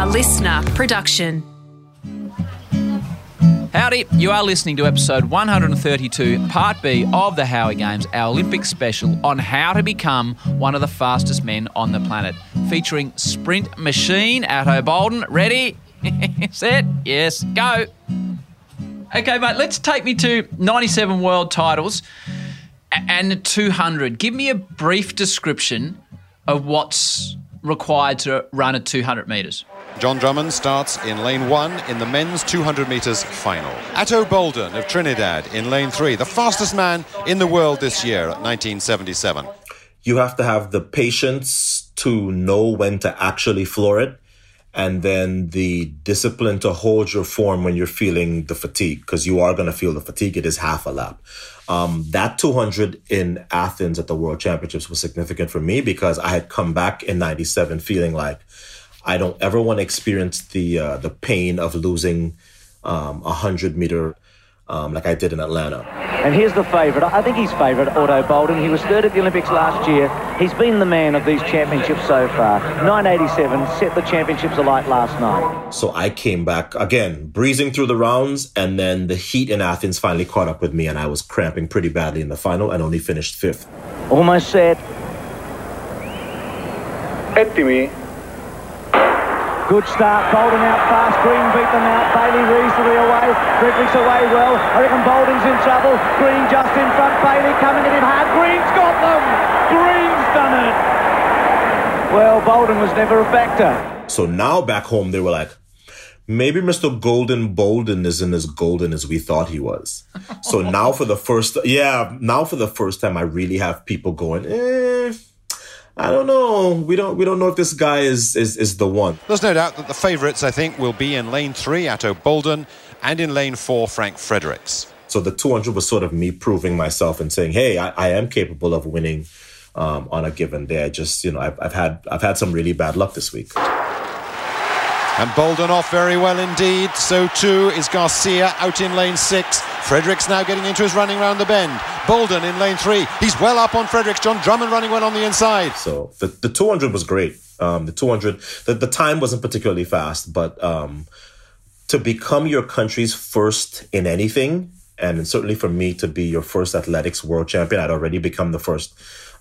A listener production. Howdy, you are listening to episode 132, part B of the Howie Games, our Olympic special on how to become one of the fastest men on the planet, featuring sprint machine Ato Boldon. Ready, set, yes, go. Okay, mate, let's take me to 97 world titles and 200. Give me a brief description of what's required to run at 200 metres. John Drummond starts in lane one in the men's 200 metres final. Ato Boldon of Trinidad in lane three, the fastest man in the world this year at 1977. You have to have the patience to know when to actually floor it and then the discipline to hold your form when you're feeling the fatigue because you are going to feel the fatigue it is half a lap um, that 200 in athens at the world championships was significant for me because i had come back in 97 feeling like i don't ever want to experience the uh, the pain of losing um, a 100 meter um, like I did in Atlanta. And here's the favourite. I think he's favourite, Ato Boldon. He was third at the Olympics last year. He's been the man of these championships so far. 987 set the championships alight last night. So I came back again, breezing through the rounds, and then the heat in Athens finally caught up with me, and I was cramping pretty badly in the final and only finished fifth. Almost set. Ettimi. Good start. Boldon out fast. Greene beat them out. Bailey reasonably away. Fredericks away well. I reckon Boldon's in trouble. Greene just in front. Bailey coming at him hard. Greene's got them. Greene's done it. Well, Boldon was never a factor. So now back home, they were like, maybe Mr. Golden Boldon isn't as golden as we thought he was. So now for the first, yeah, now for the first time, I really have people going, eh, I don't know. We don't we don't know if this guy is is, is the one. There's no doubt that the favourites, I think, will be in lane three, Ato Boldon, and in lane four, Frank Fredericks. So the 200 was sort of me proving myself and saying, hey, I, I am capable of winning um, on a given day. I just, you know, I've, I've had I've had some really bad luck this week. And Boldon off very well indeed. So too is Garcia out in lane six. Fredericks now getting into his running round the bend. Boldon in lane three. He's well up on Fredericks. John Drummond running well on the inside. So the, the 200 was great. Um, the 200, the, the time wasn't particularly fast, but um, to become your country's first in anything, and certainly for me to be your first athletics world champion, I'd already become the first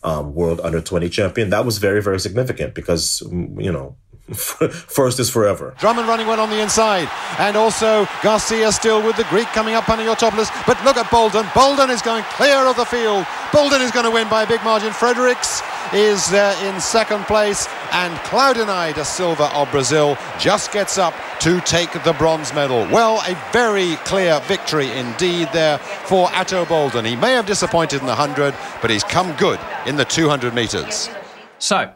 um, world under 20 champion. That was very, very significant because, you know, First is forever. Drummond running well on the inside. And also Garcia still with the Greek coming up under your topless. But look at Boldon. Boldon is going clear of the field. Boldon is going to win by a big margin. Fredericks is uh, in second place. And Claudinei da Silva of Brazil just gets up to take the bronze medal. Well, a very clear victory indeed there for Ato Boldon. He may have disappointed in the 100, but he's come good in the 200 metres. So,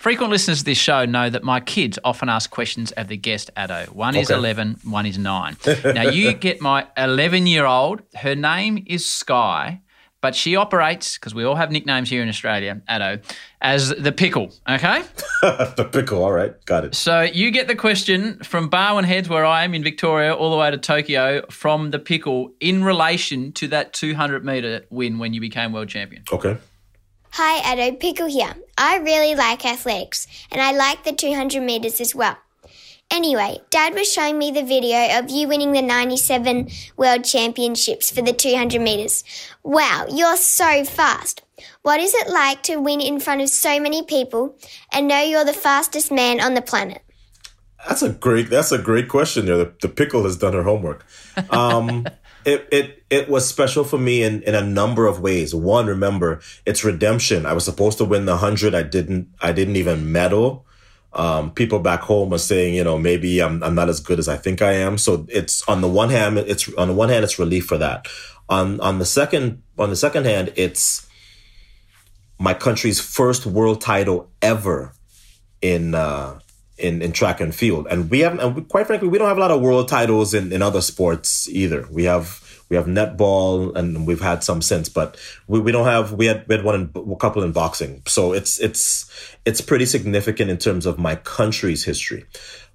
Frequent listeners to this show know that my kids often ask questions of the guest Ato. One is Okay. 11, one is 9. now, you get my 11 year old, her name is Sky, but she operates, because we all have nicknames here in Australia, Ato, as the pickle, okay? the pickle. All right. Got it. So you get the question from Barwon Heads, where I am in Victoria, all the way to Tokyo, from the pickle in relation to that 200 metre win when you became world champion. Okay. Hi, Edo. Pickle here. I really like athletics, and I like the 200 metres as well. Anyway, Dad was showing me the video of you winning the 97 World Championships for the 200 metres. Wow, you're so fast. What is it like to win in front of so many people and know you're the fastest man on the planet? That's a great. That's a great question. There, the, the pickle has done her homework. Um, it it it was special for me in in a number of ways. One, remember, it's redemption. I was supposed to win the hundred. I didn't. I didn't even medal. Um, people back home are saying, you know, maybe I'm I'm not as good as I think I am. So it's on the one hand, it's on the one hand, it's relief for that. On on the second on the second hand, it's my country's first world title ever in uh, in in track and field, and we have, and quite frankly, we don't have a lot of world titles in, in other sports either. We have we have netball, and we've had some since, but we, we don't have we had we had one in, a couple in boxing. So it's it's it's pretty significant in terms of my country's history.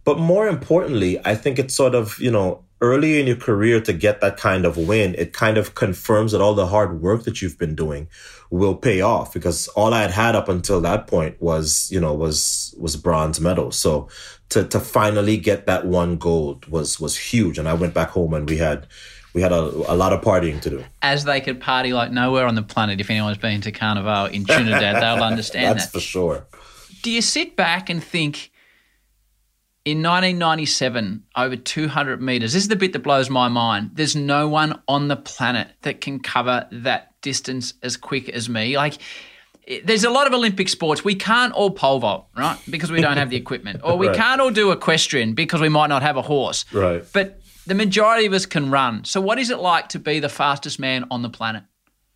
But more importantly, I think it's sort of you know early in your career to get that kind of win, it kind of confirms that all the hard work that you've been doing will pay off because all I had had up until that point was, you know, was, was bronze medal. So to, to finally get that one gold was, was huge. And I went back home and we had, we had a, a lot of partying to do. As they could party like nowhere on the planet. If anyone's been to Carnival in Trinidad, they'll understand That's that. for sure. Do you sit back and think, in 1997, over 200 meters, this is the bit that blows my mind. There's no one on the planet that can cover that distance as quick as me. Like, there's a lot of Olympic sports. We can't all pole vault, right? Because we don't have the equipment. Or we Right. can't all do equestrian because we might not have a horse. Right. But the majority of us can run. So, what is it like to be the fastest man on the planet?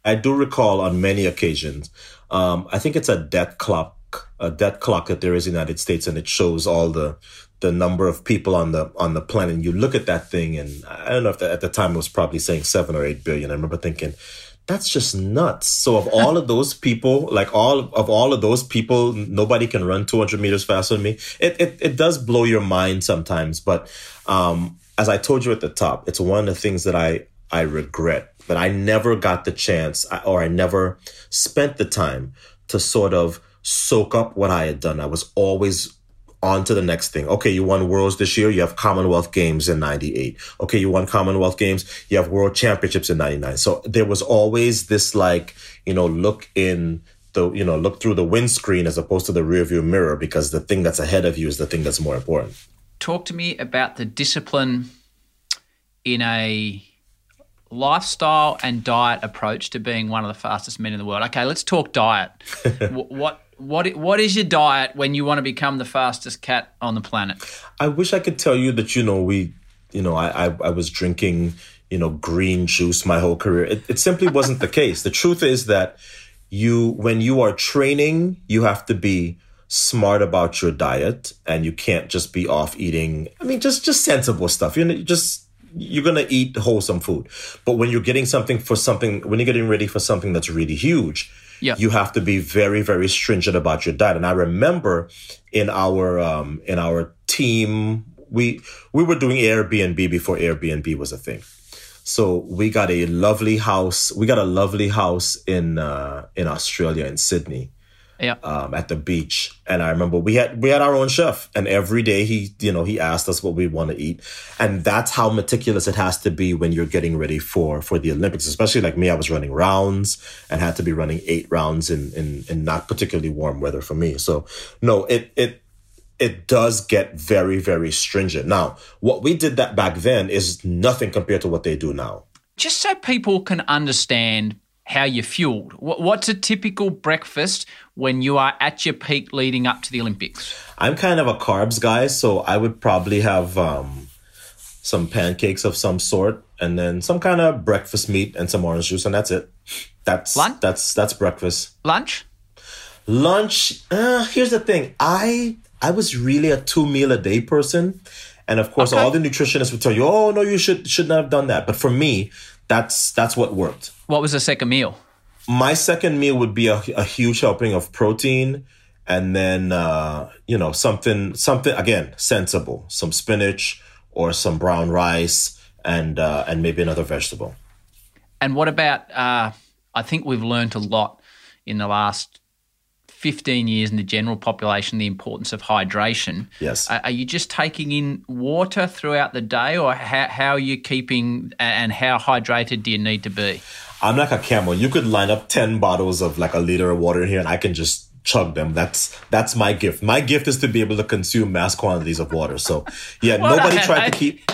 I do recall on many occasions. Um, I think it's a death clock, a death clock that there is in the United States, and it shows all the the number of people on the on the planet. And you look at that thing, and I don't know if that, at the time it was probably saying seven or eight billion. I remember thinking, that's just nuts. So of all of those people, like all of all of those people, nobody can run 200 meters faster than me. It it, it does blow your mind sometimes, but um, as I told you at the top, it's one of the things that I I regret that I never got the chance or I never spent the time to sort of soak up what I had done. I was always on to the next thing. Okay, you won worlds this year. You have Commonwealth Games in 98. Okay, you won Commonwealth Games. You have world championships in 99. So there was always this like, you know, look in the, you know, look through the windscreen as opposed to the rearview mirror because the thing that's ahead of you is the thing that's more important. Talk to me about the discipline in a lifestyle and diet approach to being one of the fastest men in the world. Okay, let's talk diet. Wh- what what what is your diet when you want to become the fastest cat on the planet? I wish I could tell you that, you know, we, you know, I, I, I was drinking, you know, green juice my whole career. It, it simply wasn't the case. The truth is that you, when you are training, you have to be smart about your diet and you can't just be off eating. I mean, just, just sensible stuff. You know, just, you're to eat wholesome food. But when you're getting something for something, when you're getting ready for something that's really huge, Yeah. you have to be very, very stringent about your diet. And I remember in our, um, in our team, we, we were doing Airbnb before Airbnb was a thing. So we got a lovely house. We got a lovely house in, uh, in Australia, in Sydney Yeah. um, at the beach. And I remember we had we had our own chef, and every day he you know he asked us what we want to eat, and that's how meticulous it has to be when you're getting ready for for the Olympics. Especially like me, I was running rounds and had to be running eight rounds in in, in not particularly warm weather for me. So no, it it. It does get very, very stringent. Now, what we did that back then is nothing compared to what they do now. Just so people can understand how you're fueled. What's a typical breakfast when you are at your peak leading up to the Olympics? I'm kind of a carbs guy, so I would probably have um, some pancakes of some sort, and then some kind of breakfast meat and some orange juice, and that's it. That's Lunch? that's that's breakfast. Lunch? Lunch. Uh, here's the thing. I I was really a two meal a day person, and of course, Okay. all the nutritionists would tell you, "Oh no, you should should not have done that." But for me, that's that's what worked. What was the second meal? My second meal would be a, a huge helping of protein and then uh, you know something something again sensible some spinach or some brown rice and uh, and maybe another vegetable And what about? Uh, I think we've learned a lot in the last 15 years in the general population the importance of hydration. Yes. Are, are you just taking in water throughout the day, or how, how are you keeping and how hydrated do you need to be? I'm like a camel you could line up 10 bottles of like a liter of water here and i can just chug them that's that's my gift my gift is to be able to consume mass quantities of water so yeah Well nobody done, tried mate. to keep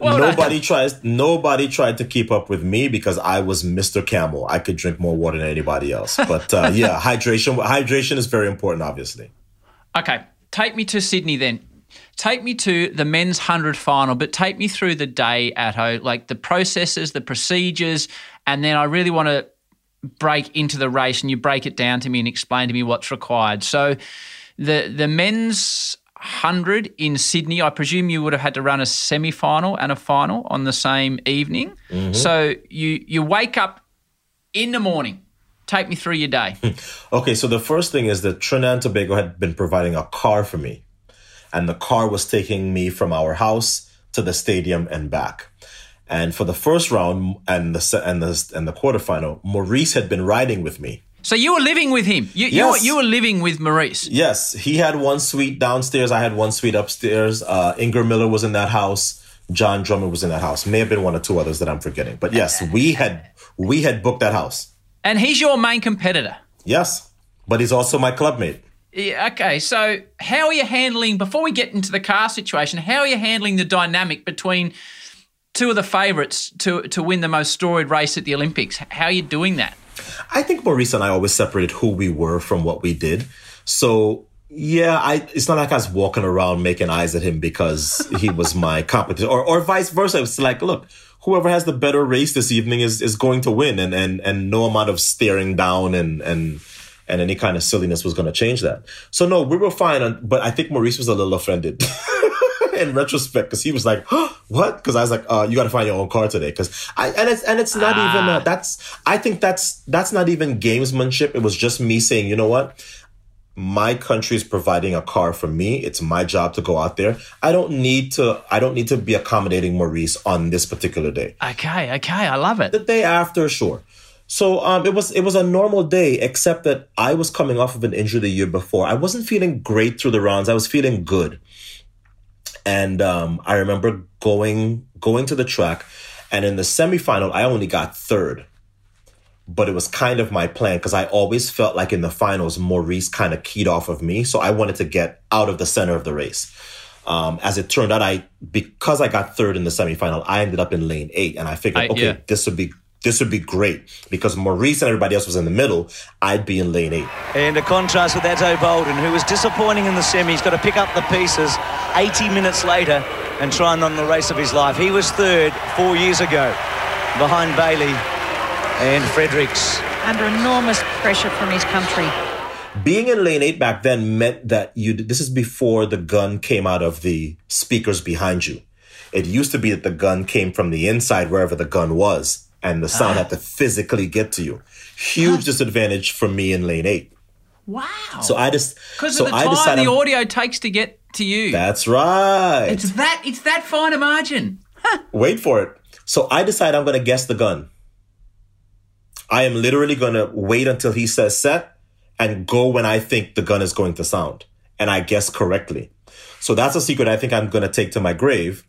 Well nobody tries nobody tried to keep up with me because I was Mr. Camel. I could drink more water than anybody else. But uh, yeah, hydration hydration is very important obviously. Okay, take me to Sydney then. Take me to the men's 100 final, but take me through the day at home, like the processes, the procedures, and then I really want to break into the race and you break it down to me and explain to me what's required. So the the men's 100 in Sydney, I presume you would have had to run a semi-final and a final on the same evening. Mm-hmm. So you you wake up in the morning. Take me through your day. Okay, so the first thing is that Trinidad and Tobago had been providing a car for me. And the car was taking me from our house to the stadium and back. And for the first round and the and the and the quarterfinal, Maurice had been riding with me. So you were living with him. You, you, were, you were living with Maurice. Yes, he had one suite downstairs. I had one suite upstairs. Uh, Inger Miller was in that house. John Drummond was in that house. May have been one or two others that I'm forgetting. But yes, we had we had booked that house. And he's your main competitor. Yes, but he's also my clubmate. Yeah, okay, so how are you handling before we get into the car situation? How are you handling the dynamic between two of the favourites to to win the most storied race at the Olympics? How are you doing that? I think Maurice and I always separated who we were from what we did. So yeah, I it's not like I was walking around making eyes at him because he was my competition or or vice versa. It's like, look, whoever has the better race this evening is is going to win and and and no amount of staring down and and and any kind of silliness was going to change that. So no, we were fine, but I think Maurice was a little offended. in retrospect because he was like, "What?" Because I was like, uh, "You got to find your own car today." Because I and it's and it's not ah. even uh, that's I think that's that's not even gamesmanship. It was just me saying, you know what, my country is providing a car for me. It's my job to go out there. I don't need to. I don't need to be accommodating Maurice on this particular day. Okay, okay, I love it. The day after, sure. So um, it was it was a normal day, except that I was coming off of an injury the year before. I wasn't feeling great through the rounds. I was feeling good, and um, I remember going going to the track, and in the semifinal, I only got third but it was kind of my plan because I always felt like in the finals, Maurice kind of keyed off of me. So I wanted to get out of the center of the race. Um, as it turned out, I because I got third in the semifinal, I ended up in lane eight, and I figured, I, okay, yeah. this would be this would be great because Maurice and everybody else was in the middle. I'd be in lane eight. And a contrast with Ato Boldon, who was disappointing in the semi. He's got to pick up the pieces 80 minutes later and try and run the race of his life. He was third four years ago behind Bailey and Fredericks. Under enormous pressure from his country. Being in lane eight back then meant that you, this is before the gun came out of the speakers behind you. It used to be that the gun came from the inside, wherever the gun was, and the sound uh. had to physically get to you. Huge huh. disadvantage for me in lane eight. Wow. So I just because so of the time the I'm, audio takes to get to you. That's right. It's that it's that fine a margin. Huh. Wait for it. So I decide I'm going to guess the gun. I am literally going to wait until he says set and go when I think the gun is going to sound. And I guess correctly. So that's a secret I think I'm going to take to my grave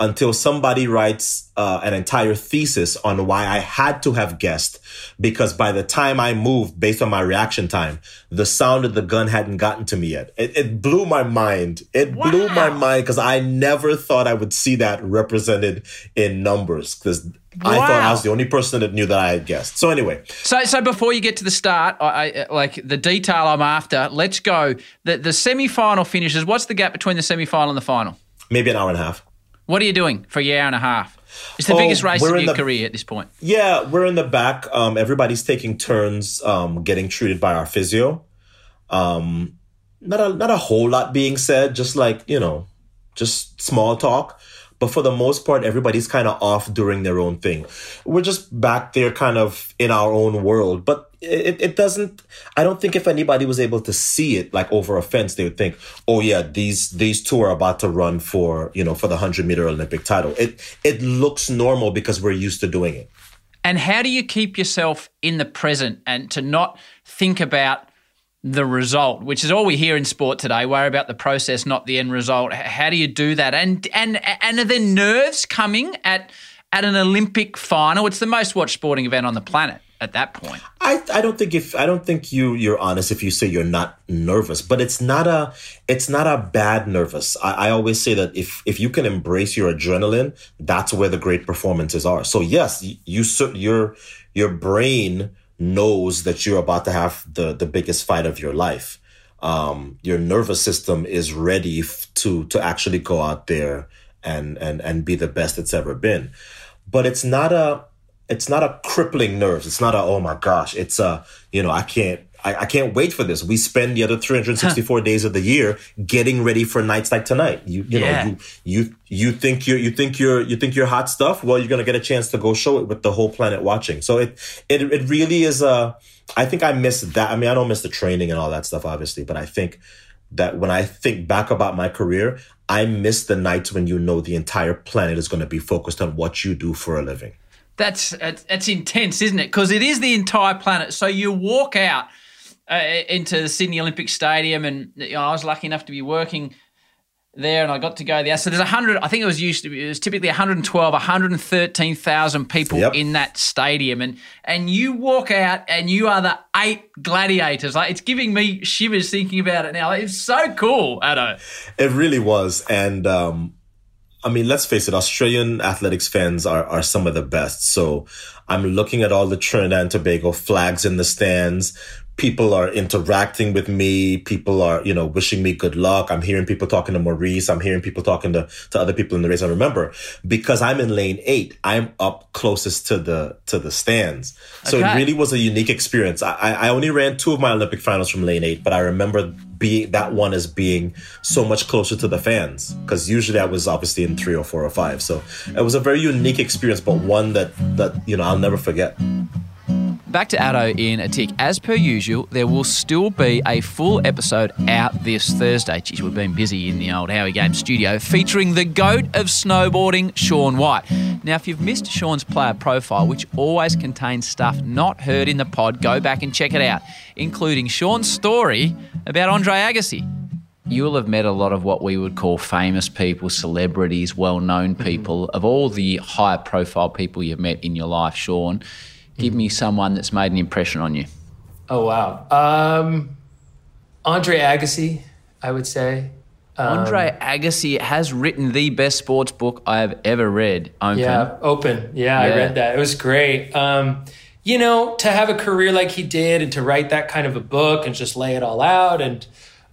until somebody writes uh, an entire thesis on why I had to have guessed. Because by the time I moved, based on my reaction time, the sound of the gun hadn't gotten to me yet. It, it blew my mind. It wow. blew my mind because I never thought I would see that represented in numbers. Because Wow. I thought I was the only person that knew that I had guessed. So anyway, so so before you get to the start, I, I like the detail I'm after. Let's go. The the semi final finishes. What's the gap between the semi final and the final? Maybe an hour and a half. What are you doing for a year and a half? It's the oh, biggest race of your the, career at this point. Yeah, we're in the back. Um, everybody's taking turns um, getting treated by our physio. Um, not a not a whole lot being said, just like you know, just small talk. But for the most part, everybody's kind of off doing their own thing. We're just back there kind of in our own world. But it, it doesn't, I don't think if anybody was able to see it like over a fence, they would think, oh yeah, these, these two are about to run for, you know, for the 100 meter Olympic title. It, it looks normal because we're used to doing it. And how do you keep yourself in the present and to not think about the result, which is all we hear in sport today. Worry about the process, not the end result. How do you do that? And and and are there nerves coming at at an Olympic final? It's the most watched sporting event on the planet at that point. I, I don't think if I don't think you you're honest if you say you're not nervous, but it's not a it's not a bad nervous. I, I always say that if if you can embrace your adrenaline, that's where the great performances are. So yes, you, you your your brain knows that you're about to have the the biggest fight of your life. Um, your nervous system is ready f- to to actually go out there and and and be the best it's ever been. But it's not a it's not a crippling nerves. It's not a oh my gosh. It's a you know I can't I, I can't wait for this. We spend the other 364 huh. days of the year getting ready for nights like tonight. You you yeah. know you you you think you're you think you're you think you're hot stuff. Well, you're gonna get a chance to go show it with the whole planet watching. So it it it really is a. I think I miss that. I mean, I don't miss the training and all that stuff, obviously, but I think that when I think back about my career, I miss the nights when you know the entire planet is going to be focused on what you do for a living. That's that's intense, isn't it? Because it is the entire planet. So you walk out uh, into the Sydney Olympic Stadium, and you know, I was lucky enough to be working there, and I got to go there. So there's a hundred. I think it was used to be. It was typically 112, 113,000 people Yep. in that stadium, and and you walk out, and you are the eight gladiators. Like it's giving me shivers thinking about it now. It's so cool, Ato. It really was. And um, I mean, let's face it, Australian athletics fans are, are some of the best. So I'm looking at all the Trinidad and Tobago flags in the stands. People are interacting with me. People are, you know, wishing me good luck. I'm hearing people talking to Maurice. I'm hearing people talking to, to other people in the race. And remember, because I'm in lane eight, I'm up closest to the, to the stands. So Okay. it really was a unique experience. I, I I only ran two of my Olympic finals from lane eight, but I remember being that one as being so much closer to the fans because usually I was obviously in three or four or five. So it was a very unique experience, but one that that you know I'll never forget. Back to Ato in a tick. As per usual, there will still be a full episode out this Thursday. Geez, we've been busy in the old Howie Games studio featuring the GOAT of snowboarding, Shaun White. Now, if you've missed Shaun's player profile, which always contains stuff not heard in the pod, go back and check it out, including Shaun's story about Andre Agassi. You'll have met a lot of what we would call famous people, celebrities, well known people. Mm-hmm. Of all the high profile people you've met in your life, Shaun, give me someone that's made an impression on you. Oh wow. Um, Andre Agassi, I would say. Um, Andre Agassi has written the best sports book I have ever read. Open. Yeah, open. Yeah, I read that. It was great. Um, you know, to have a career like he did and to write that kind of a book and just lay it all out. And,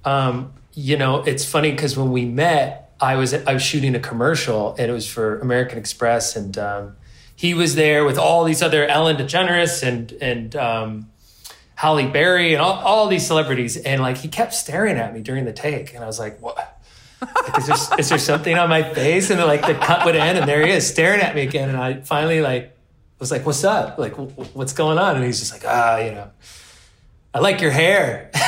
um, you know, it's funny because when we met, I was I was shooting a commercial and it was for American Express and um, he was there with all these other Ellen DeGeneres and and um, Halle Berry and all, all these celebrities. And like he kept staring at me during the take. And I was like what? Like, is there is there something on my face? And then like the cut would end and there he is staring at me again. And I finally like was like what's up? Like w- what's going on? And he's just like ah you know I like your hair.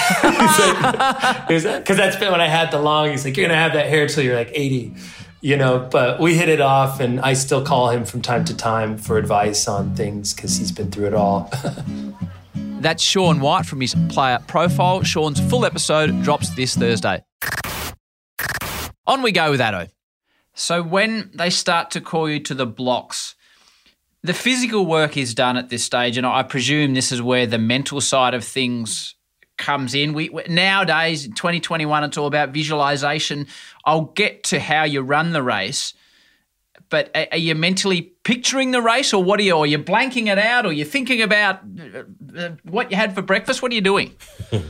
Because that's been when I had the long he's like you're gonna have that hair till you're like 80 you know but we hit it off and I still call him from time to time for advice on things because he's been through it all That's Shaun White from his player profile. Shaun's full episode drops this Thursday. On we go with Ato. So when they start to call you to the blocks, the physical work is done at this stage, and I presume this is where the mental side of things comes in. We we- nowadays, in 2021, it's all about visualization. I'll get to how you run the race, but a- are you mentally picturing the race, or what are you? Or you blanking it out, or you're thinking about uh, uh, what you had for breakfast? What are you doing?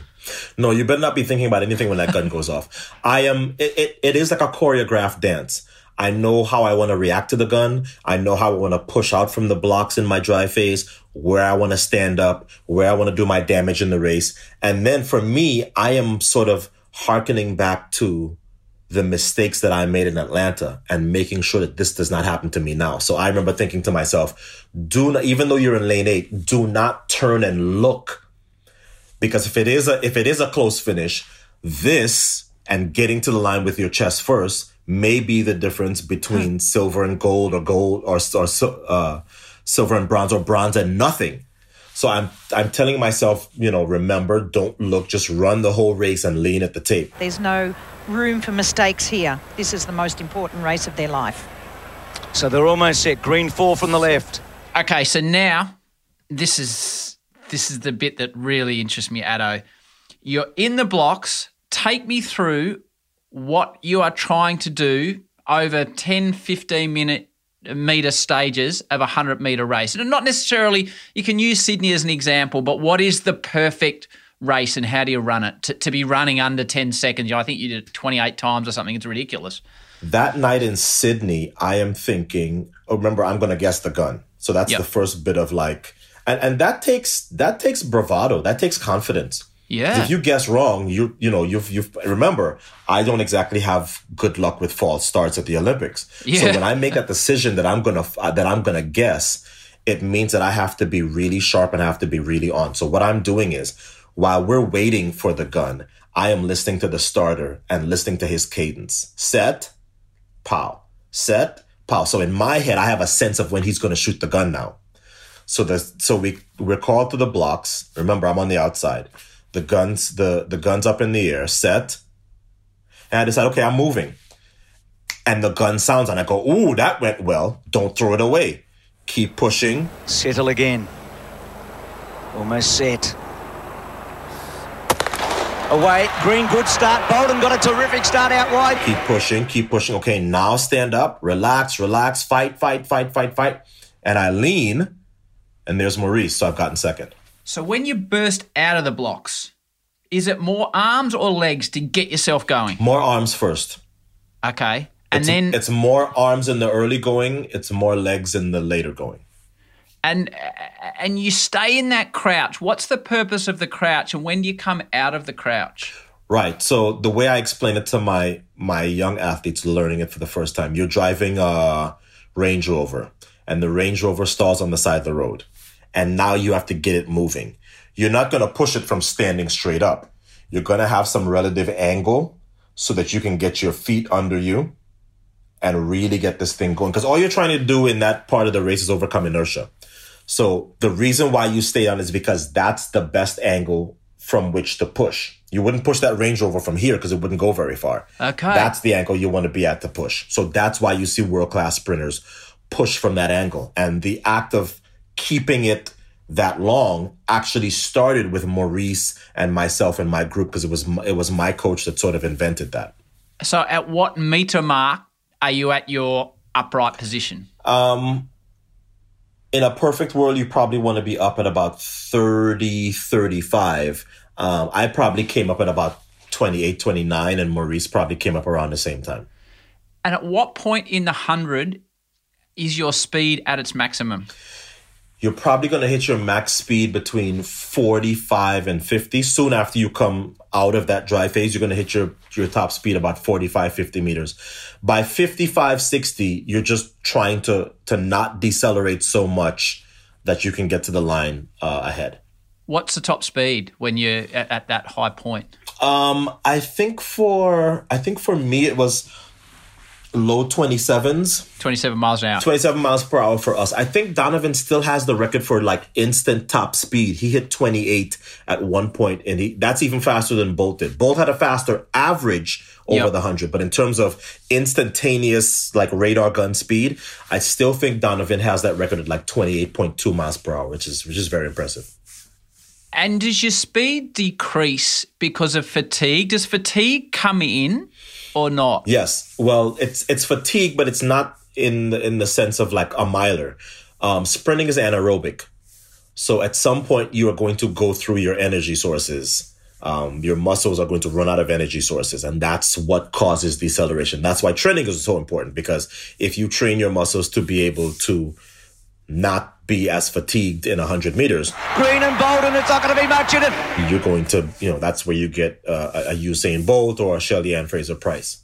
No, you better not be thinking about anything when that gun goes off. I am. It, it, it is like a choreographed dance. I know how I want to react to the gun. I know how I want to push out from the blocks in my drive phase, where I want to stand up, where I want to do my damage in the race. And then for me, I am sort of hearkening back to the mistakes that I made in Atlanta and making sure that this does not happen to me now. So I remember thinking to myself, do not, even though you're in lane eight, do not turn and look because if it is a if it is a close finish, this and getting to the line with your chest first may be the difference between silver and gold or gold or, or uh, silver and bronze or bronze and nothing. So I'm I'm telling myself, you know, remember, don't look, just run the whole race and lean at the tape. There's no room for mistakes here. This is the most important race of their life. So they're almost set. Greene four from the left. Okay, so now this is this is the bit that really interests me, Ato. You're in the blocks. Take me through what you are trying to do over 10, 15 minute meter stages of a 100 meter race. And not necessarily, you can use Sydney as an example, but what is the perfect race and how do you run it? To, to be running under 10 seconds, you know, I think you did it 28 times or something. It's ridiculous. That night in Sydney, I am thinking, oh, remember, I'm going to guess the gun. So that's Yep. the first bit of like, and, and that takes, that takes bravado. That takes confidence. Yeah. If you guess wrong, you, you know, you've, you've, remember, I don't exactly have good luck with false starts at the Olympics. Yeah. So when I make a decision that I'm going to, uh, that I'm to guess, it means that I have to be really sharp and I have to be really on. So what I'm doing is while we're waiting for the gun, I am listening to the starter and listening to his cadence. Set, pow. Set, pow. So in my head, I have a sense of when he's going to shoot the gun now. So the so we we're called to the blocks. Remember, I'm on the outside. The guns the the guns up in the air. Set. And I decide, okay, I'm moving. And the gun sounds, and I go, ooh, that went well. Don't throw it away. Keep pushing. Settle again. Almost set. Away. Greene, good start. Boldon got a terrific start out wide. Keep pushing, keep pushing. Okay, now stand up, relax, relax, fight, fight, fight, fight, fight. And I lean, and there's Maurice. So I've gotten second. So when you burst out of the blocks, is it more arms or legs to get yourself going? More arms first. Okay. And it's, then it's more arms in the early going, it's more legs in the later going. and and you stay in that crouch. What's the purpose of the crouch and when do you come out of the crouch? Right. So the way I explain it to my my young athletes learning it for the first time, you're driving a Range Rover and the Range Rover stalls on the side of the road. And now you have to get it moving. You're not going to push it from standing straight up. You're going to have some relative angle so that you can get your feet under you and really get this thing going. Because all you're trying to do in that part of the race is overcome inertia. So the reason why you stay on is because that's the best angle from which to push. You wouldn't push that Range Rover from here because it wouldn't go very far. Okay. That's the angle you want to be at to push. So that's why you see world class sprinters push from that angle. And the act of keeping it that long actually started with Maurice and myself and my group because it was it was my coach that sort of invented that. So at what meter mark are you at your upright position? Um, in a perfect world, you probably want to be up at about 30, 35. Um, I probably came up at about 28, 29, and Maurice probably came up around the same time. And at what point in the 100 is your speed at its maximum? You're probably going to hit your max speed between 45 and 50. Soon after you come out of that dry phase, you're going to hit your, your top speed about 45, 50 meters. By 55, 60, you're just trying to, to not decelerate so much that you can get to the line uh, ahead. What's the top speed when you're at, at that high point? Um, I think for I think for me it was low 27s 27 miles an hour. 27 miles per hour for us i think donovan still has the record for like instant top speed he hit 28 at one point and he that's even faster than bolt did bolt had a faster average over Yep. the 100 but in terms of instantaneous like radar gun speed i still think donovan has that record at like 28.2 miles per hour which is which is very impressive And does your speed decrease because of fatigue? Does fatigue come in or not? Yes. Well, it's it's fatigue, but it's not in the, in the sense of like a miler. Um, sprinting is anaerobic, so at some point you are going to go through your energy sources. Um, your muscles are going to run out of energy sources, and that's what causes deceleration. That's why training is so important because if you train your muscles to be able to not be as fatigued in 100 meters, Greene and bold, and it's not going to be much in it. you're going to, you know, that's where you get uh, a a Usain Bolt or a Shelly-Ann Fraser-Pryce.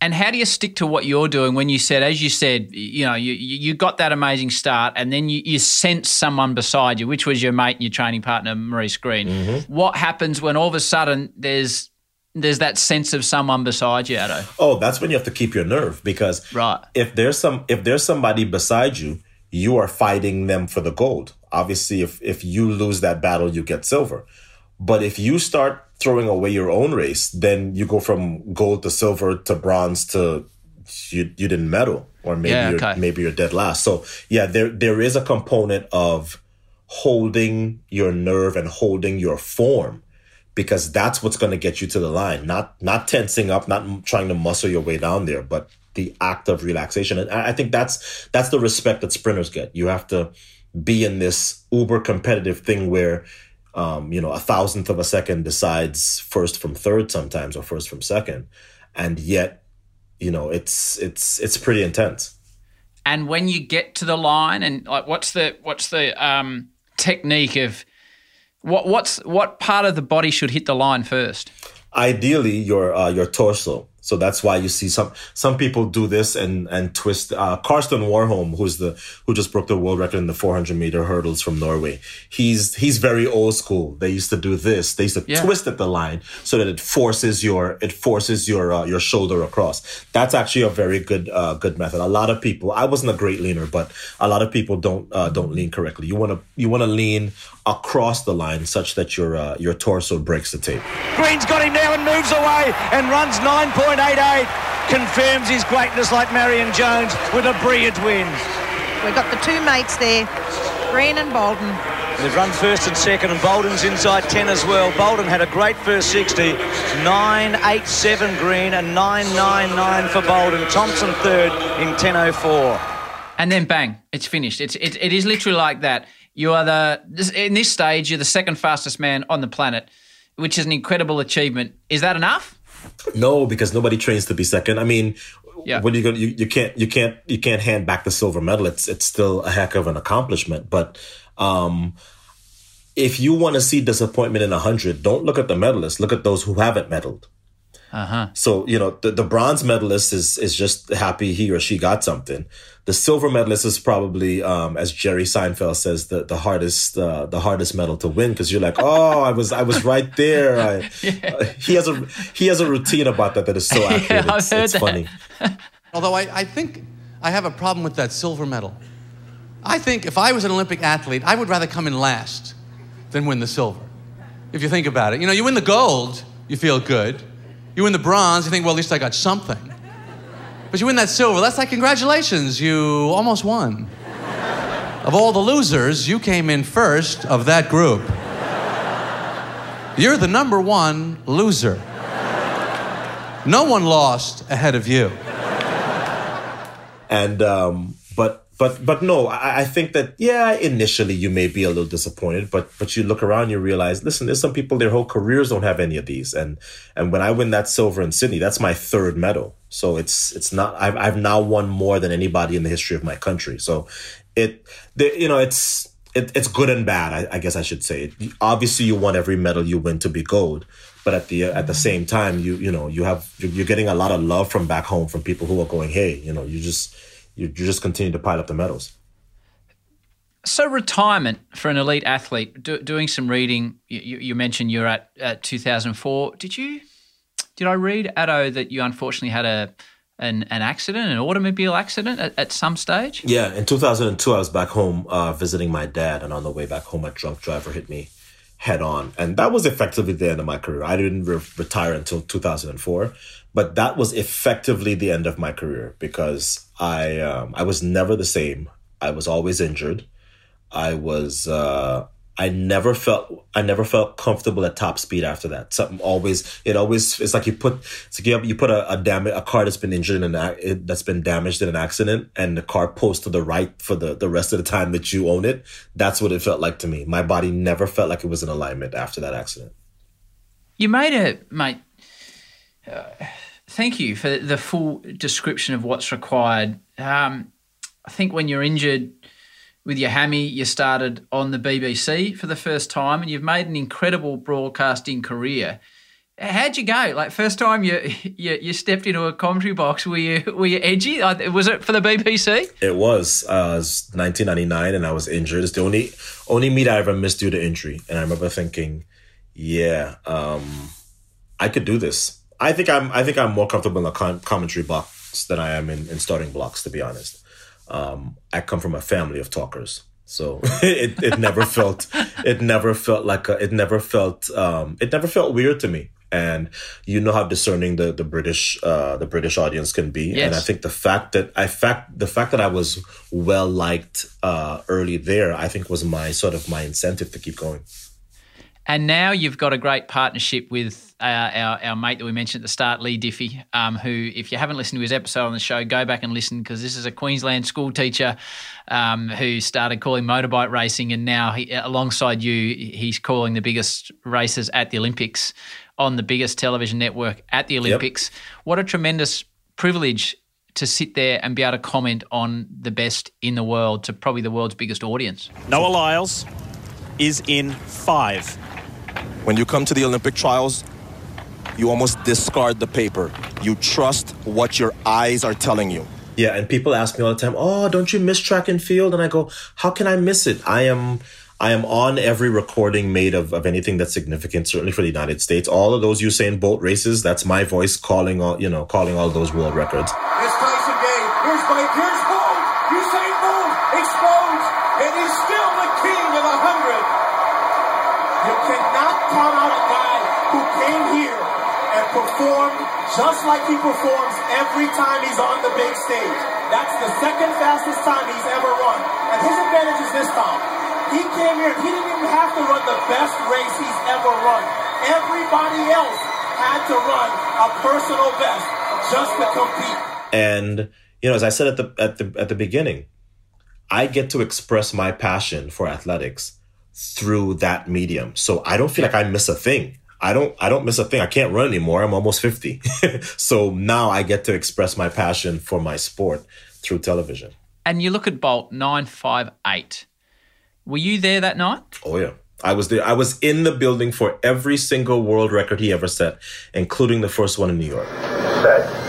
And how do you stick to what you're doing when you said, as you said, you know, you, you you got that amazing start and then you, you sense someone beside you, which was your mate and your training partner, Maurice Greene. What happens when all of a sudden there's there's that sense of someone beside you, Ato? Oh, that's when you have to keep your nerve because Right. if there's some if there's somebody beside you, you are fighting them for the gold. Obviously, if if you lose that battle, you get silver. But if you start throwing away your own race, then you go from gold to silver to bronze to you you didn't medal or maybe Yeah, you're maybe you're dead last. So yeah, there there is a component of holding your nerve and holding your form because that's what's going to get you to the line not not tensing up not trying to muscle your way down there but the act of relaxation. And i think that's that's the respect that sprinters get. You have to be in this uber competitive thing where um, you know a thousandth of a second decides first from third sometimes or first from second. And yet you know it's it's it's pretty intense. And when you get to the line, and like, what's the what's the um, technique of what what's what part of the body should hit the line first? ideally your uh, your torso So that's why you see some some people do this and and twist. Uh, Karsten Warholm, who's the who just broke the world record in the 400 meter hurdles from Norway, he's he's very old school. They used to do this. They used to Yeah. twist at the line so that it forces your it forces your uh, your shoulder across. That's actually a very good uh, good method. A lot of people. I wasn't a great leaner, but a lot of people don't uh, don't lean correctly. You want to you want to lean across the line such that your uh, your torso breaks the tape. Greene's got him now and moves away and runs 9.88. Confirms his greatness like Marion Jones with a brilliant win. We've got the two mates there, Greene and Boldon. They've run first and second, and Boldon's inside 10 as well. Boldon had a great first 60, 9.87 Greene and 9.99 for Boldon. Thompson third in 10.04. and then bang, it's finished. It's it, it is literally like that. You are the in this stage. You're the second fastest man on the planet, which is an incredible achievement. Is that enough? No, because nobody trains to be second. I mean, Yeah. what are you going? You, you can't you can't you can't hand back the silver medal. It's it's still a heck of an accomplishment. But um, if you want to see disappointment in a hundred, don't look at the medalists. Look at those who haven't medaled. Uh huh. So you know the, the bronze medalist is is just happy he or she got something. The silver medalist is probably, um, as Jerry Seinfeld says, the the hardest uh, the hardest medal to win because you're like, oh, I was I was right there. I, uh, he has a he has a routine about that that is so accurate. I've it's it's funny. Although I, I think I have a problem with that silver medal. I think if I was an Olympic athlete, I would rather come in last than win the silver. If you think about it, you know, you win the gold, you feel good. You win the bronze, you think, well, at least I got something. But you win that silver, that's like, congratulations, you almost won. Of all the losers, you came in first of that group. You're the number one loser. No one lost ahead of you. And um, but but but no, I, I think that yeah, initially you may be a little disappointed, but but you look around, you realize, listen, there's some people their whole careers don't have any of these, and and when I win that silver in Sydney, that's my third medal. So it's it's not I've I've now won more than anybody in the history of my country. So it the, you know it's. It, it's good and bad, I, I guess I should say. Obviously, you want every medal you win to be gold, but at the at the same time, you you know you have you're, getting a lot of love from back home from people who are going, hey, you know, you just you, just continue to pile up the medals. So retirement for an elite athlete. Do, doing some reading. You, you, you mentioned you're at, at 2004. Did you? Did I read Ato that you unfortunately had a an, an accident, an automobile accident at, at some stage? Yeah, in 2002, I was back home uh, visiting my dad, and on the way back home, a drunk driver hit me head on, and that was effectively the end of my career. I didn't re- retire until 2004, but that was effectively the end of my career because I um, I was never the same. I was always injured. I was uh, I never felt I never felt comfortable at top speed after that. Something always it always it's like you put it's like you, you put a, a damage a car that's been injured in an ac- that's been damaged in an accident and the car pulls to the right for the the rest of the time that you own it. That's what it felt like to me. My body never felt like it was in alignment after that accident. You made a mate. Uh, thank you for the full description of what's required. Um, I think when you're injured with your hammy, you started on the BBC for the first time, and you've made an incredible broadcasting career. How'd you go? Like first time you you, you stepped into a commentary box, were you were you edgy? Was it for the BBC? It was uh, it was 1999, and I was injured. It's the only only meet I ever missed due to injury, and I remember thinking, yeah, um, I could do this. I think I'm I think I'm more comfortable in a com- commentary box than I am in, in starting blocks. To be honest, um, I come from a family of talkers, so it, it never felt it never felt like a, it never felt um, it never felt weird to me. And you know how discerning the the British uh, the British audience can be, and I think the fact that I fact the fact that I was well liked uh, early there, I think was my sort of my incentive to keep going. And now you've got a great partnership with uh, our, our mate that we mentioned at the start, Leigh Diffey, um, who, if you haven't listened to his episode on the show, go back and listen because this is a Queensland school teacher um, who started calling motorbike racing, and now he, alongside you, he's calling the biggest races at the Olympics on the biggest television network at the Olympics. What a tremendous privilege to sit there and be able to comment on the best in the world to probably the world's biggest audience. Noah Lyles is in five. When you come to the Olympic trials, you almost discard the paper You trust what your eyes are telling you. Yeah, and people ask me all the time, "Oh, don't you miss track and field?" And I go, "How can I miss it? I am I am on every recording made of, of anything that's significant, certainly for the United States. All of those Usain Bolt races, that's my voice calling all you know, calling all those world records. Here's Tyson Gay. Here's Mike. Here's just like he performs every time he's on the big stage. That's the second fastest time he's ever run. And his advantage is this time. He came here, he didn't even have to run the best race he's ever run. Everybody else had to run a personal best just to compete. And you know, as I said at the at the at the beginning, I get to express my passion for athletics through that medium. So I don't feel like I miss a thing. I don't I don't miss a thing. I can't run anymore. I'm almost 50. so now I get to express my passion for my sport through television. And you look at Bolt 958. Were you there that night? Oh yeah. I was there. I was in the building for every single world record he ever set, including the first one in New York. Set.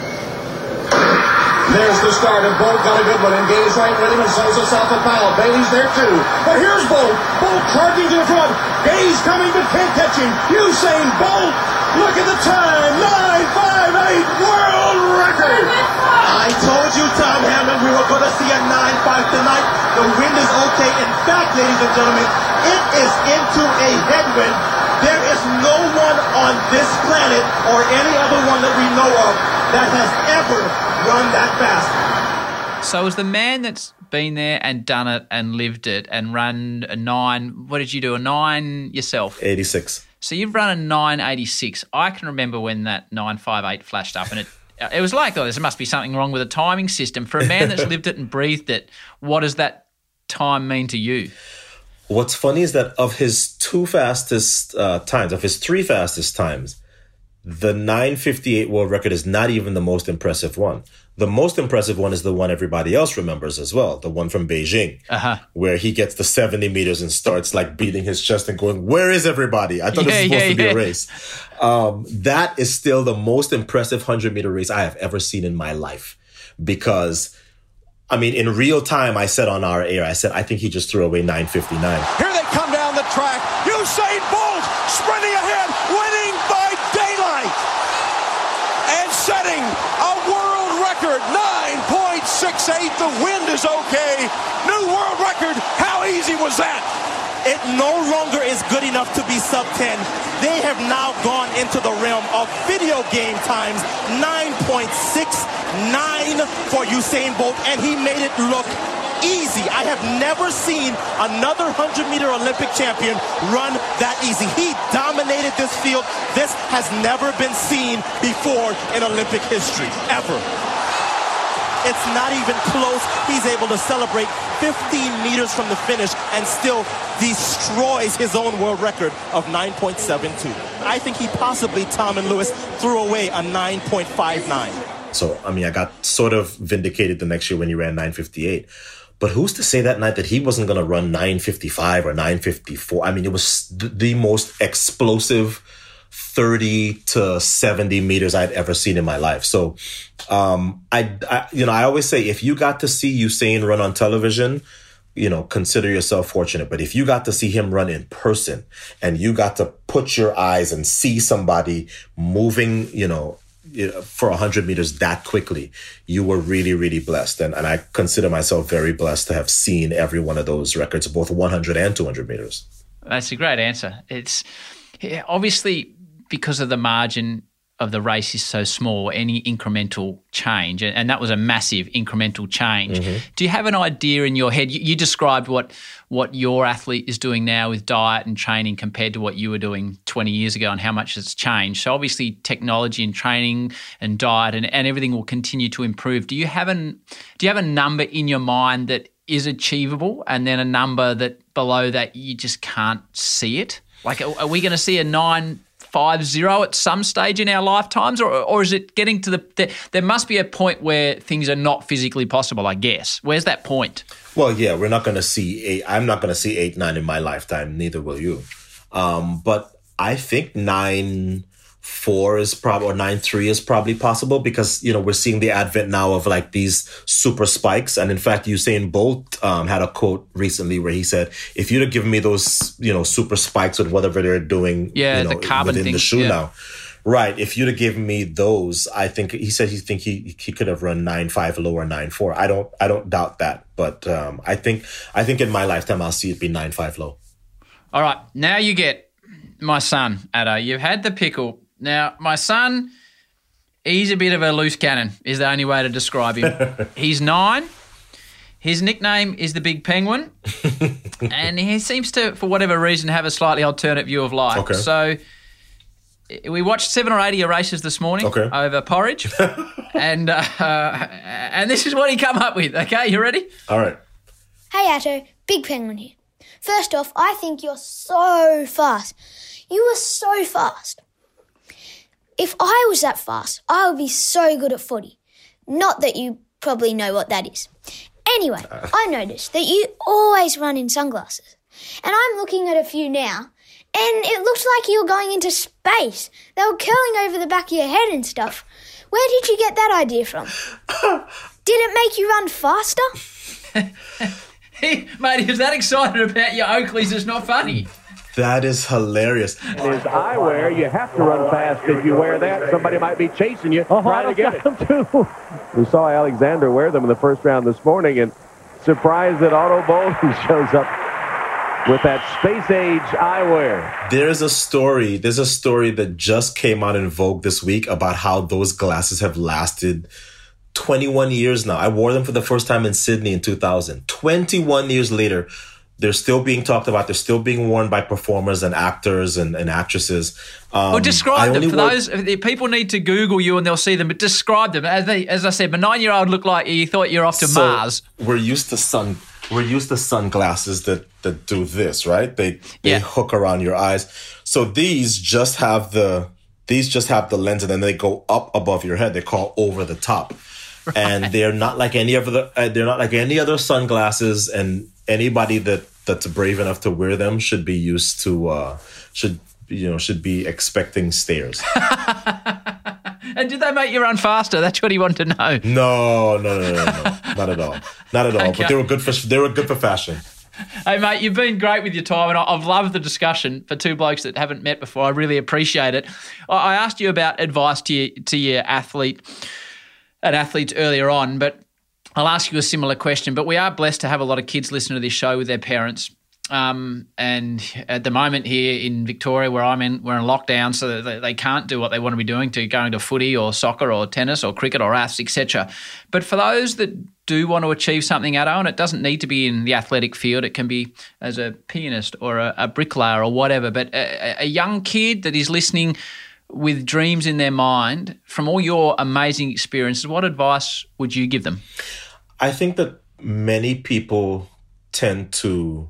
There's the start, and Bolt got a good one. Engage right with him and sells himself a foul. Bailey's there too. But here's Bolt. Bolt charging to the front. Gay's coming but can't catch him. Usain Bolt. Look at the time. 958 world record. I told you, Tom Hammond, we were going to see a 9-5 tonight. The wind is okay. In fact, ladies and gentlemen, it is into a headwind. There is no one on this planet or any other one that we know of that has ever run that fast. So, as the man that's been there and done it and lived it and run a nine, what did you do? A nine yourself? 86. So, you've run a 986. I can remember when that 958 flashed up and it. It was like, oh, there must be something wrong with the timing system. For a man that's lived it and breathed it, what does that time mean to you? What's funny is that of his two fastest uh, times, of his three fastest times, the 958 world record is not even the most impressive one. The most impressive one is the one everybody else remembers as well, the one from Beijing, uh-huh. where he gets the 70 meters and starts like beating his chest and going, Where is everybody? I thought Yeah, this was supposed yeah, to be yeah. a race. Um, that is still the most impressive 100 meter race I have ever seen in my life because. I mean, in real time, I said on our air, I said, I think he just threw away 959. Here they come down the track. Usain Bolt sprinting ahead, winning by daylight. And setting a world record, 9.68. The wind is okay. New world record. How easy was that? It no longer is good enough to be sub 10. They have now gone into the realm of video game times 9.69 for Usain Bolt, and he made it look easy. I have never seen another 100 meter Olympic champion run that easy. He dominated this field. This has never been seen before in Olympic history, ever. It's not even close. He's able to celebrate 15 meters from the finish and still destroys his own world record of 9.72. I think he possibly, Tom and Lewis, threw away a 9.59. So, I mean, I got sort of vindicated the next year when he ran 958. But who's to say that night that he wasn't going to run 955 or 954? I mean, it was th- the most explosive 30 to 70 meters I'd ever seen in my life. So, um, I, I, you know, I always say if you got to see Usain run on television, you know, consider yourself fortunate. But if you got to see him run in person and you got to put your eyes and see somebody moving, you know, you know, for 100 meters that quickly, you were really, really blessed. And, and I consider myself very blessed to have seen every one of those records, both 100 and 200 meters. That's a great answer. It's obviously because of the margin of the race is so small, any incremental change, and, that was a massive incremental change. Mm-hmm. Do you have an idea in your head? You, you described what what your athlete is doing now with diet and training compared to what you were doing 20 years ago and how much it's changed. So obviously technology and training and diet and, and everything will continue to improve. Do you have an do you have a number in your mind that is achievable and then a number that below that you just can't see it? Like are, are we going to see a 9 five zero at some stage in our lifetimes, or or is it getting to the? There, there must be a point where things are not physically possible. I guess. Where's that point? Well, yeah, we're not going to see eight. I'm not going to see eight, nine in my lifetime. Neither will you. Um, but I think nine four is probably or nine three is probably possible because you know we're seeing the advent now of like these super spikes. And in fact Usain Bolt um, had a quote recently where he said if you'd have given me those you know super spikes with whatever they're doing Yeah, you know, the carbon within thing, the shoe yeah. now. Right. If you'd have given me those I think he said he think he he could have run nine five lower nine four. I don't I don't doubt that. But um, I think I think in my lifetime I'll see it be nine five low. All right, now you get my son, Ato. You've had the pickle. Now, my son, he's a bit of a loose cannon, is the only way to describe him. he's nine. His nickname is the Big Penguin. and he seems to, for whatever reason, have a slightly alternate view of life. Okay. So we watched seven or eight of your races this morning Okay. over porridge. and uh, and this is what he come up with. Okay, you ready? all right Hey Ato, Big Penguin here. First off, I think you're so fast. You are so fast. If I was that fast, I would be so good at footy. Not that you probably know what that is. Anyway, uh. I noticed that you always run in sunglasses. And I'm looking at a few now, and it looks like you're going into space. They were curling over the back of your head and stuff. Where did you get that idea from? Did it make you run faster? He, mate, was that excited about your Oakleys, it's not funny. That is hilarious His eyewear, you have to run fast if you wear that. Somebody might be chasing you, Oh, trying to get it. too. We saw Alexander wear them in the first round this morning, and surprised that Ato Boldon shows up with that space age eyewear. There's a story. There's a story that just came out in Vogue this week about how those glasses have lasted 21 years now. I wore them for the first time in Sydney in 2000. 21 years later, they're still being talked about. They're still being worn by performers and actors and, and actresses. Um, Well, I describe them for those. People need to Google you and they'll see them. But describe them as they, as I said, my nine-year-old looked like you thought you're off to So, Mars. We're used to sun. We're used to sunglasses that that do this, right? They they Yeah. hook around your eyes. So these just have the these just have the lens, and then they go up above your head. They call over the top, and they're not like any of the. Uh, they're not like any other sunglasses, and anybody that that's brave enough to wear them should be used to uh should you know should be expecting stares. And did they make you run faster? That's what he wanted to know. no, no, no, no, no, no, not at all, not at all. Okay. But they were good for they were good for fashion. Hey, mate, you've been great with your time, and I- I've loved the discussion for two blokes that haven't met before. I really appreciate it. I I asked you about advice to your, to your athlete and athletes earlier on, but I'll ask you a similar question. But we are blessed to have a lot of kids listen to this show with their parents. Um, and at the moment here in Victoria, where I'm in, we're in lockdown, so they, they can't do what they want to be doing to going to footy or soccer or tennis or cricket or aths, etc. But for those that do want to achieve something at and it doesn't need to be in the athletic field. It can be as a pianist or a, a bricklayer or whatever. But a, a young kid that is listening with dreams in their mind, from all your amazing experiences, what advice would you give them? I think that many people tend to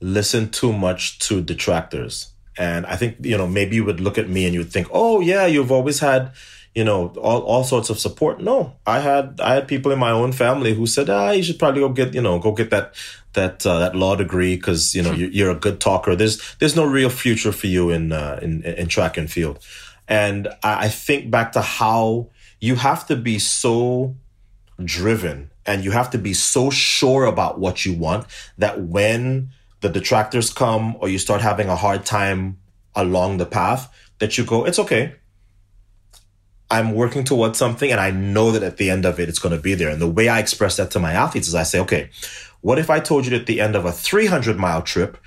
listen too much to detractors. And I think, you know, maybe you would look at me and you would think, oh, yeah, you've always had, you know, all, all sorts of support. No, I had, I had people in my own family who said, ah, you should probably go get, you know, go get that, that, uh, that law degree because, you know, you're, you're a good talker. There's, there's no real future for you in, uh, in, in track and field. And I, I think back to how you have to be so driven and you have to be so sure about what you want that when the detractors come or you start having a hard time along the path that you go it's okay i'm working towards something and i know that at the end of it it's going to be there. And the way i express that to my athletes is i say okay what if i told you that at the end of a 300 mile trip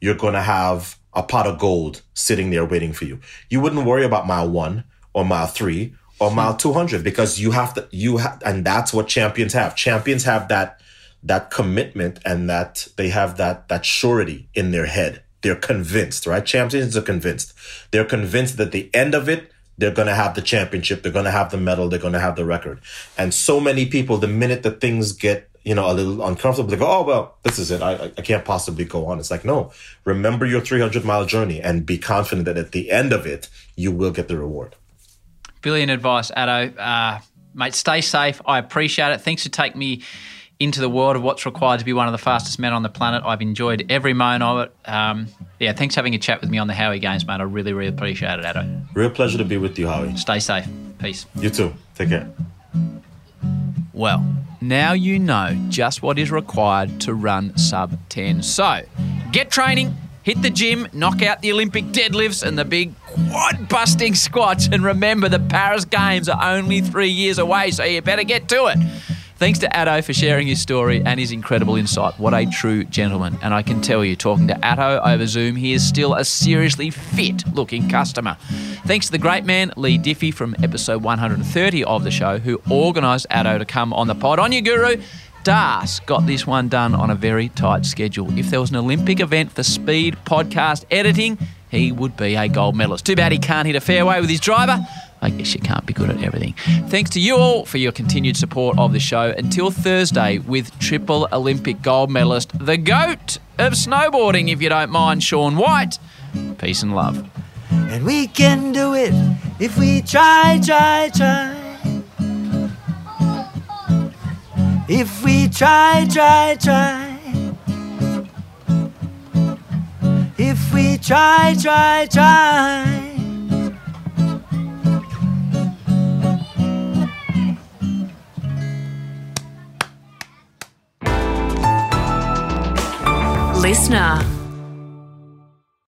you're going to have a pot of gold sitting there waiting for you? You wouldn't worry about mile one or mile three or mile 200 because you have to you have and that's what champions have. Champions have that that commitment and that they have that that surety in their head. They're convinced right? Champions are convinced. They're convinced that at the end of it they're going to have the championship. They're going to have the medal. They're going to have the record. And so many people the minute that things get you know a little uncomfortable they go oh well this is it. I i can't possibly go on. It's like no. Remember your 300 mile journey and be confident that at the end of it you will get the reward. Brilliant advice, Ato. Uh, mate, stay safe. I appreciate it. Thanks for taking me into the world of what's required to be one of the fastest men on the planet. I've enjoyed every moment of it. Um, yeah, thanks for having a chat with me on the Howie Games, mate. I really, really appreciate it, Ato. Real pleasure to be with you, Howie. Stay safe. Peace. You too. Take care. Well, now you know just what is required to run sub 10. So, get training, hit the gym, knock out the Olympic deadlifts and the big quad busting squats. And remember, the Paris Games are only three years away, so you better get to it. Thanks to Ato for sharing his story and his incredible insight. What a true gentleman. And I can tell you, talking to Ato over Zoom, he is still a seriously fit looking customer. Thanks to the great man, Leigh Diffey, from episode 130 of the show, who organised Ato to come on the pod. On your guru, Das got this one done on a very tight schedule. If there was an Olympic event for speed podcast editing, he would be a gold medalist. Too bad he can't hit a fairway with his driver. I guess you can't be good at everything. Thanks to you all for your continued support of the show. Until Thursday with triple Olympic gold medalist, the GOAT of snowboarding, if you don't mind, Shaun White. Peace and love. And we can do it if we try, try, try. If we try, try, try. If we try, try, try. listener.